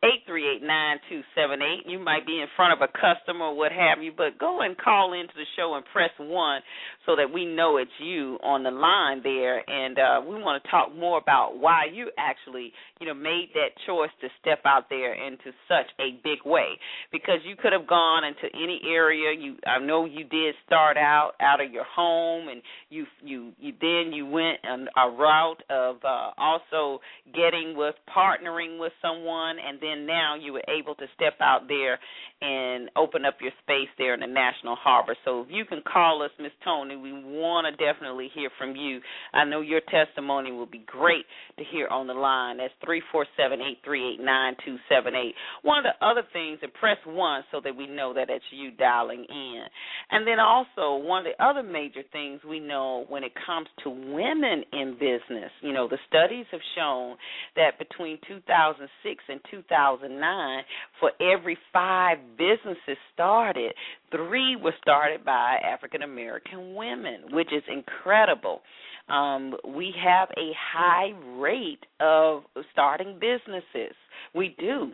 eight three eight nine two seven eight. You might be in front of a customer or what have you, but go and call into the show and press one so that we know it's you on the line there. And uh, we want to talk more about why you actually, you know, made that choice to step out there into such a big way. Because you could have gone into any area. You, I know you did start out out of your home, and you, you, you then you went on a route of uh, also getting with partnering with someone, and then then now you were able to step out there and open up your space there in the National Harbor. So if you can call us, Miss Tony, we want to definitely hear from you. I know your testimony will be great to hear on the line. That's three four seven eight three eight nine two seven eight. One of the other things, and press one so that we know that it's you dialing in. And then also one of the other major things we know when it comes to women in business, you know, the studies have shown that between 2006 and 2009, for every five businesses started, three were started by African American women, which is incredible. Um, we have a high rate of starting businesses. We do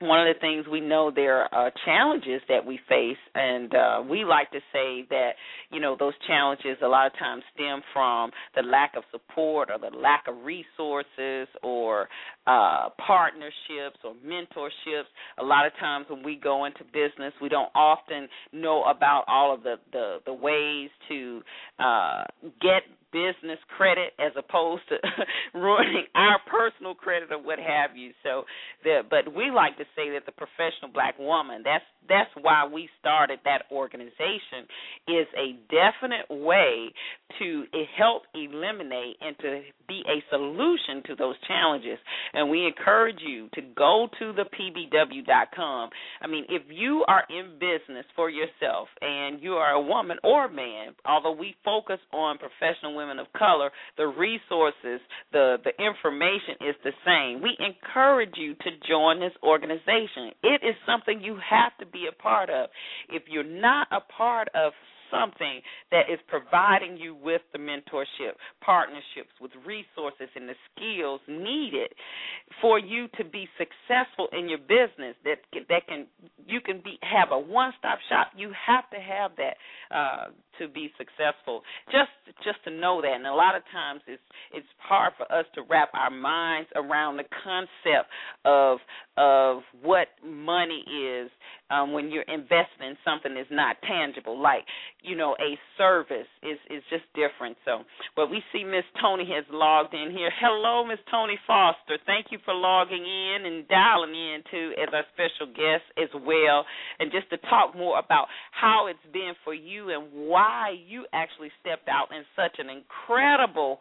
one of the things we know there are challenges that we face, and uh, we like to say that you know those challenges a lot of times stem from the lack of support or the lack of resources or uh, partnerships or mentorships. A lot of times when we go into business, we don't often know about all of the the, the ways to uh, get business credit as opposed to <laughs> ruining our personal credit or what have you. So, the, but we like to say that the professional black woman. That's that's why we started that organization. Is a definite way to help eliminate and to be a solution to those challenges. And we encourage you to go to the pbw.com. I mean, if you are in business for yourself and you are a woman or man, although we focus on professional women of color, the resources, the the information is the same. We encourage you to join this organization. It is something you have to be a part of. If you're not a part of something that is providing you with the mentorship, partnerships, with resources and the skills needed for you to be successful in your business. That that can you can be have a one-stop shop. You have to have that uh, to be successful. Just just to know that, and a lot of times it's it's hard for us to wrap our minds around the concept of of what money is um, when you're investing in something that's not tangible, like you know a service is is just different. So, but we see Miss Tony has logged in here. Hello, Miss Tony Foster. Thank you for logging in and dialing in too as our special guest as well, and just to talk more about how it's been for you and why you actually stepped out in such an incredible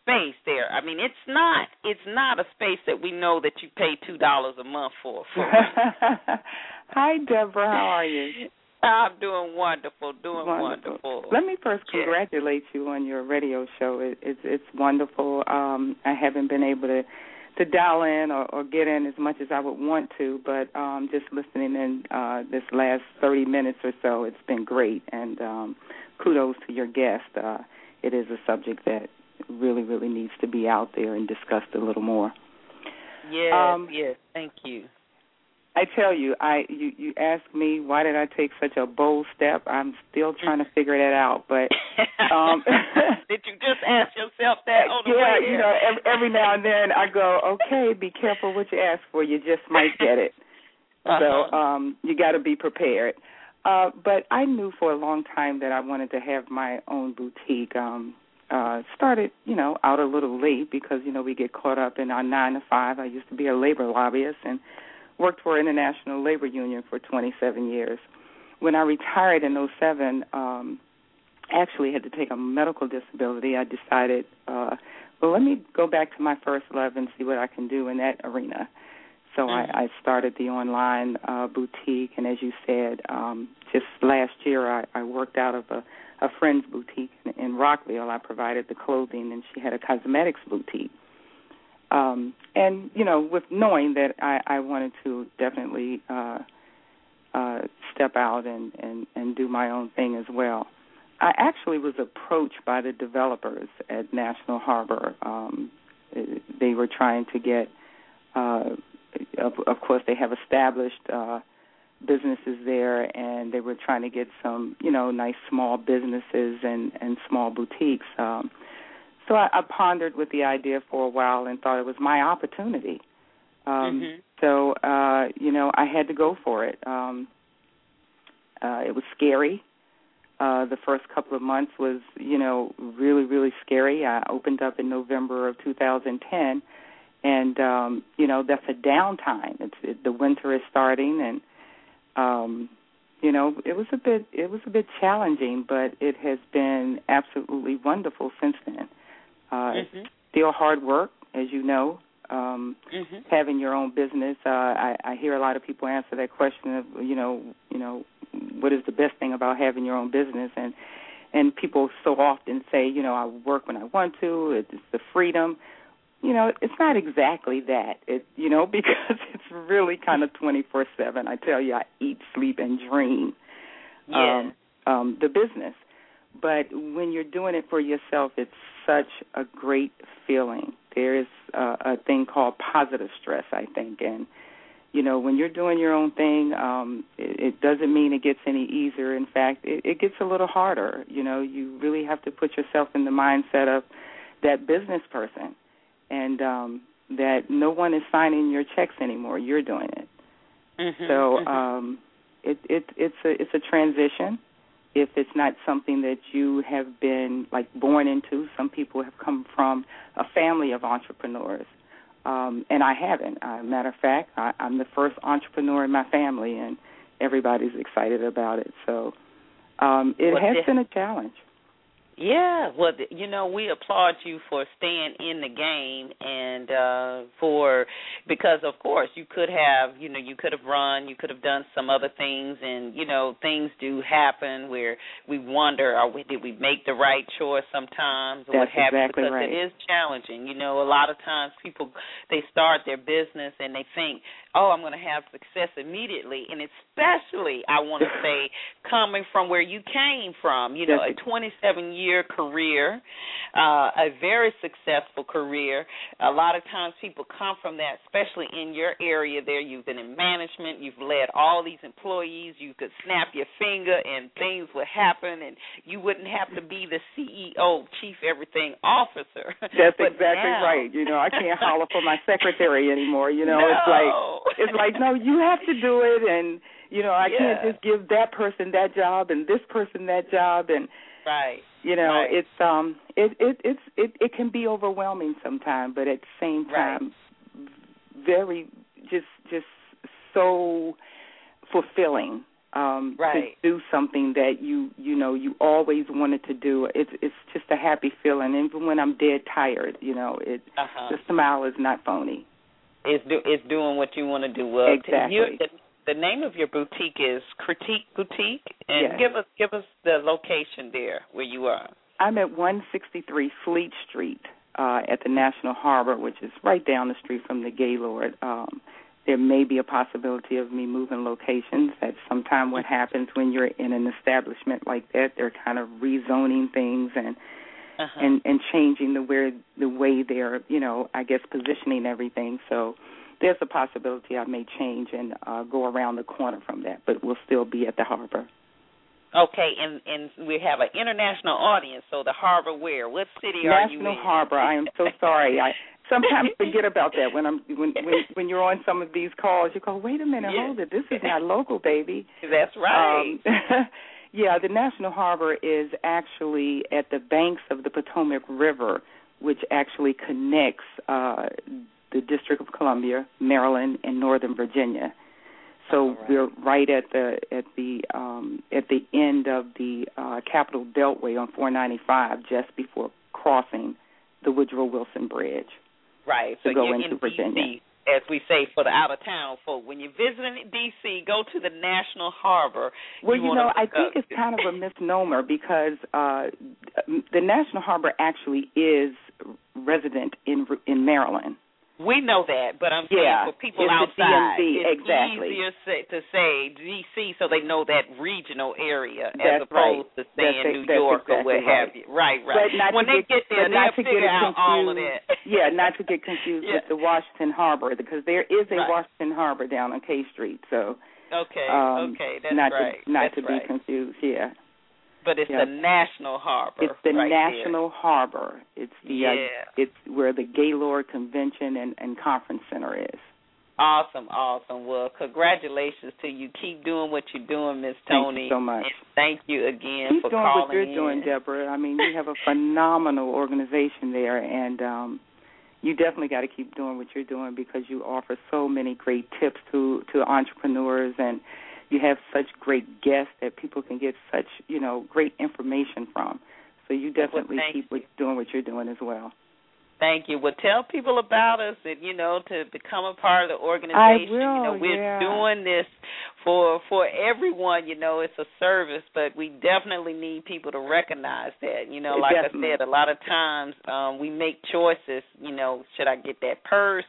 space there. I mean, it's not it's not a space that we know that you pay two dollars a month for. for. <laughs> Hi, Deborah. How are you? I'm doing wonderful, doing wonderful. wonderful. Let me first congratulate you on your radio show. It, it's it's wonderful. Um, I haven't been able to to dial in or, or get in as much as I would want to, but um, just listening in uh, this last 30 minutes or so, it's been great. And um, kudos to your guest. Uh, it is a subject that really, really needs to be out there and discussed a little more. Yes, um, yes. Thank you. I tell you, I you you asked me why did I take such a bold step. I'm still trying to figure that out, but <laughs> um <laughs> did you just ask yourself that on the yeah, you know, every, every now and then I go, okay, be careful what you ask for. You just might get it. <laughs> uh-huh. So um you got to be prepared. Uh but I knew for a long time that I wanted to have my own boutique. Um uh started, you know, out a little late because you know we get caught up in our nine to five. I used to be a labor lobbyist and worked for International Labor Union for 27 years. When I retired in '07, um, actually had to take a medical disability. I decided, uh, well, let me go back to my first love and see what I can do in that arena. So mm-hmm. I, I started the online uh, boutique, and as you said, um, just last year I, I worked out of a, a friend's boutique in, in Rockville. I provided the clothing, and she had a cosmetics boutique. Um, and you know, with knowing that I, I wanted to definitely uh, uh, step out and, and and do my own thing as well. I actually was approached by the developers at National Harbor. Um, they were trying to get uh, of, of course, they have established uh, businesses there, and they were trying to get some, you know, nice small businesses and and small boutiques. Um, so I, I pondered with the idea for a while and thought it was my opportunity. Um, mm-hmm. So uh, you know, I had to go for it. Um, uh, it was scary. Uh, the first couple of months was, you know, really, really scary. I opened up in November of 2010 and um you know that's a downtime it's it, the winter is starting and um you know it was a bit it was a bit challenging but it has been absolutely wonderful since then uh mm-hmm. still hard work as you know um mm-hmm. having your own business uh i i hear a lot of people answer that question of you know you know what is the best thing about having your own business and and people so often say you know i work when i want to it's the freedom you know, it's not exactly that. It you know, <laughs> because it's really kind of twenty four seven. I tell you, I eat, sleep and dream. Yeah. Um, um, the business. But when you're doing it for yourself, it's such a great feeling. There is uh, a thing called positive stress, I think, and you know when you're doing your own thing, um, it, it doesn't mean it gets any easier. In fact, it, it gets a little harder. You know, you really have to put yourself in the mindset of that business person and um, that no one is signing your checks anymore. You're doing it. Mm-hmm, so mm-hmm. um, it, it, it's a it's a transition. If it's not something that you have been like born into, some people have come from a family of entrepreneurs, um, and I haven't. Uh, matter of fact, I, I'm the first entrepreneur in my family, and everybody's excited about it. So um, it has been a challenge. Yeah, well, you know, we applaud you for staying in the game and uh for because of course you could have, you know, you could have run, you could have done some other things and you know, things do happen where we wonder are we did we make the right choice sometimes or That's what happened exactly because right. it is challenging. You know, a lot of times people they start their business and they think, "Oh, I'm going to have success immediately." And especially I want to <laughs> say coming from where you came from, you know, a 27 year year career, uh, a very successful career. A lot of times people come from that, especially in your area there. You've been in management, you've led all these employees, you could snap your finger and things would happen and you wouldn't have to be the CEO, chief everything officer. That's <laughs> but exactly now... right. You know, I can't holler for my secretary anymore. You know, <laughs> no. it's like <laughs> it's like no, you have to do it and you know, I yeah. can't just give that person that job and this person that job and Right. You know, right. it's um it it it's it it can be overwhelming sometimes, but at the same time right. very just just so fulfilling um right. to do something that you you know you always wanted to do it's it's just a happy feeling even when i'm dead tired you know it uh-huh. the smile is not phony it's do it's doing what you want to do well exactly you, the, the name of your boutique is Critique Boutique, and yes. give us give us the location there where you are. I'm at 163 Fleet Street uh, at the National Harbor, which is right down the street from the Gaylord. Um, there may be a possibility of me moving locations. That's sometimes what happens when you're in an establishment like that. They're kind of rezoning things and uh-huh. and and changing the where the way they're you know I guess positioning everything. So there's a possibility I may change and uh, go around the corner from that, but we'll still be at the harbor. Okay, and and we have an international audience. So the harbor, where? What city National are you in? National Harbor. I am so sorry. I sometimes <laughs> forget about that when I'm when when when you're on some of these calls. You go, wait a minute, hold it. This is not local, baby. That's right. Um, <laughs> Yeah, the National Harbor is actually at the banks of the Potomac River, which actually connects uh, the District of Columbia, Maryland, and Northern Virginia. So right. we're right at the at the um, at the end of the uh, Capitol Beltway on 495, just before crossing the Woodrow Wilson Bridge. Right. To so go you're into in Virginia. DC, as we say for the out of town folk. When you're visiting DC, go to the National Harbor. Well, you, you, know, I think it's kind of a misnomer because uh the National Harbor actually is resident in in Maryland. We know that, but I'm saying Yeah, for people outside, DMV, it's exactly. easier say, to say DC so they know that regional area That's as opposed to right. saying That's- New that's York or exactly what have you. Right, right. When to they get, get there, not they'll to get figure out all of that. confused. yeah, not to get confused <laughs> Yeah. with the Washington Harbor because there is a Right. Washington Harbor down on K Street. So Okay, um, okay, that's not right. to not that's to right. be confused. Yeah, But it's the National Harbor. it's the right National Harbor. It's the Yeah. uh, it's where the Gaylord Convention and, and Conference Center is. Awesome, awesome. Well, congratulations to you. Keep doing what you're doing, Miss Tony. Thank you so much. And thank you again Keep for doing calling what you're in. doing, Deborah. I mean, you have a <laughs> phenomenal organization there, and um, you definitely got to keep doing what you're doing because you offer so many great tips to to entrepreneurs, and you have such great guests that people can get such you know great information from. So you definitely thank keep what, doing what you're doing as well. Thank you. Well, tell people about us and you know to become a part of the organization. I will, you know, we're yeah. doing this for for everyone. You know, it's a service, but we definitely need people to recognize that. You know, like Definitely. I said, a lot of times um we make choices. You know, should I get that purse?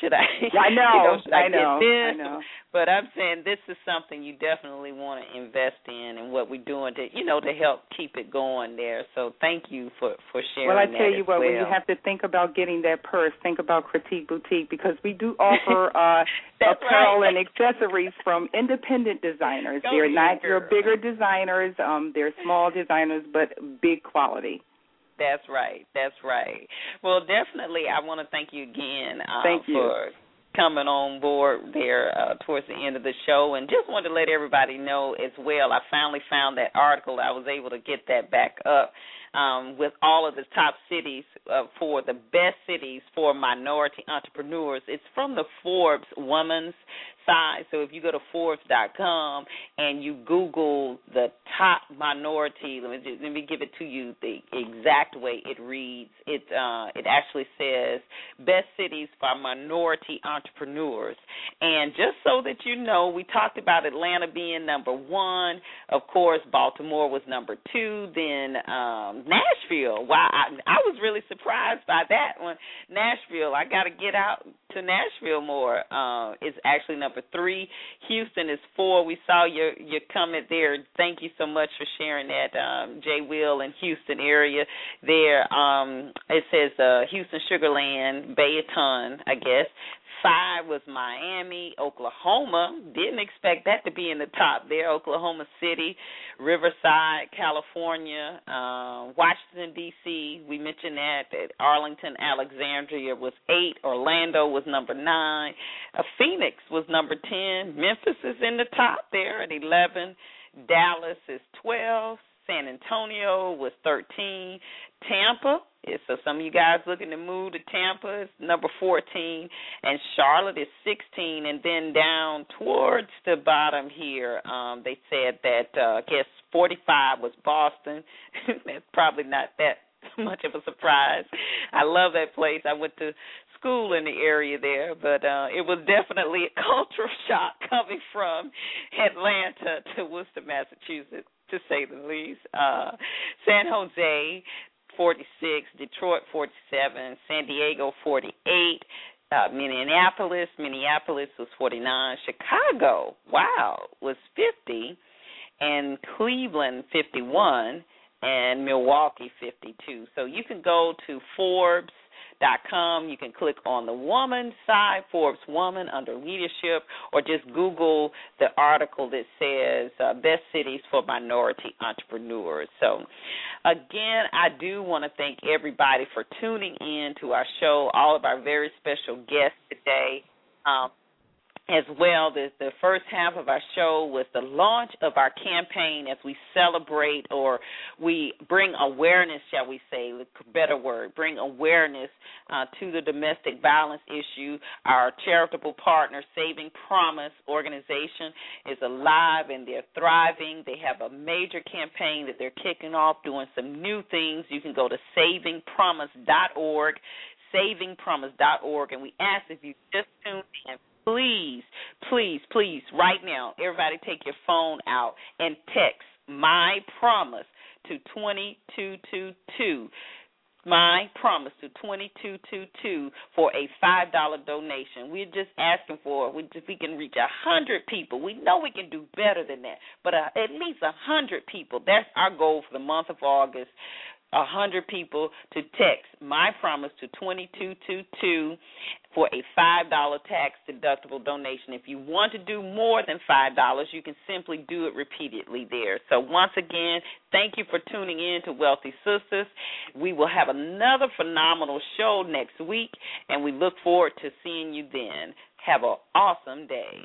Should I? <laughs> I know, You know, should I, I know, get this? I know. But I'm saying this is something you definitely want to invest in, and what we're doing to you know to help keep it going there. So thank you for for sharing. Well, I tell you what, well. when you have to think about getting that purse, think about Critique Boutique because we do <laughs> offer uh apparel right. and accessories from independent designers. Go they're not your bigger designers, um, they're small <laughs> designers but big quality. That's right. That's right. Well, definitely, I want to thank you again uh, Thank you. for coming on board there uh, towards the end of the show, and just wanted to let everybody know as well. I finally found that article. I was able to get that back up um, with all of the top cities uh, for the best cities for minority entrepreneurs. It's from the Forbes Women's So if you go to Forbes.com and you Google the top minority, let me just, let me give it to you the exact way it reads. It uh, it actually says best cities for minority entrepreneurs. And just so that you know, we talked about Atlanta being number one. Of course, Baltimore was number two. Then um, Nashville. Wow, I, I was really surprised by that one. Nashville. I got to get out to Nashville more. Uh, is actually number three. Houston is four. We saw your your comment there. Thank you so much for sharing that, um, Jay Will in Houston area. There, um, it says uh, Houston Sugar Land, Bayton, I guess. Five was Miami, Oklahoma. Didn't expect that to be in the top there. Oklahoma City, Riverside, California, uh, Washington D.C. We mentioned that. That Arlington, Alexandria was eight. Orlando was number nine. Uh, Phoenix was number ten. Memphis is in the top there at eleven. Dallas is twelve. San Antonio was 13. Tampa so some of you guys looking to move to Tampa is number 14, and Charlotte is 16. And then down towards the bottom here, um, they said that uh, I guess 45 was Boston. <laughs> That's probably not that <laughs> much of a surprise. I love that place. I went to school in the area there, but uh it was definitely a <laughs> cultural shock coming from Atlanta to Worcester, Massachusetts, to say the least. Uh San Jose 46, Detroit 47, San Diego 48, uh Minneapolis, Minneapolis was 49, Chicago, wow, was 50 and Cleveland 51 and Milwaukee 52. So you can go to Forbes dot com. You can click on the woman side, Forbes Woman under leadership, or just Google the article that says uh, best cities for minority entrepreneurs. So, again, I do want to thank everybody for tuning in to our show. All of our very special guests today. Um, as well. The, the first half of our show was the launch of our campaign as we celebrate or we bring awareness, shall we say, better word, bring awareness uh, to the domestic violence issue. Our charitable partner, Saving Promise organization, is alive and they're thriving. They have a major campaign that they're kicking off, doing some new things. You can go to savingpromise.org savingpromise.org and we ask if you just tuned in please, please, please, right now, everybody take your phone out and text my promise to 2222. My promise to 2222 for a $5 donation. We're just asking for, if we can reach a 100 people. We know we can do better than that, but uh, at least a 100 people. That's our goal for the month of August a hundred people to text my promise to twenty two two two for a five dollar tax deductible donation. If you want to do more than five dollars, you can simply do it repeatedly there. So once again, thank you for tuning in to Wealthy Sistas. We will have another phenomenal show next week, and we look forward to seeing you then. Have an awesome day.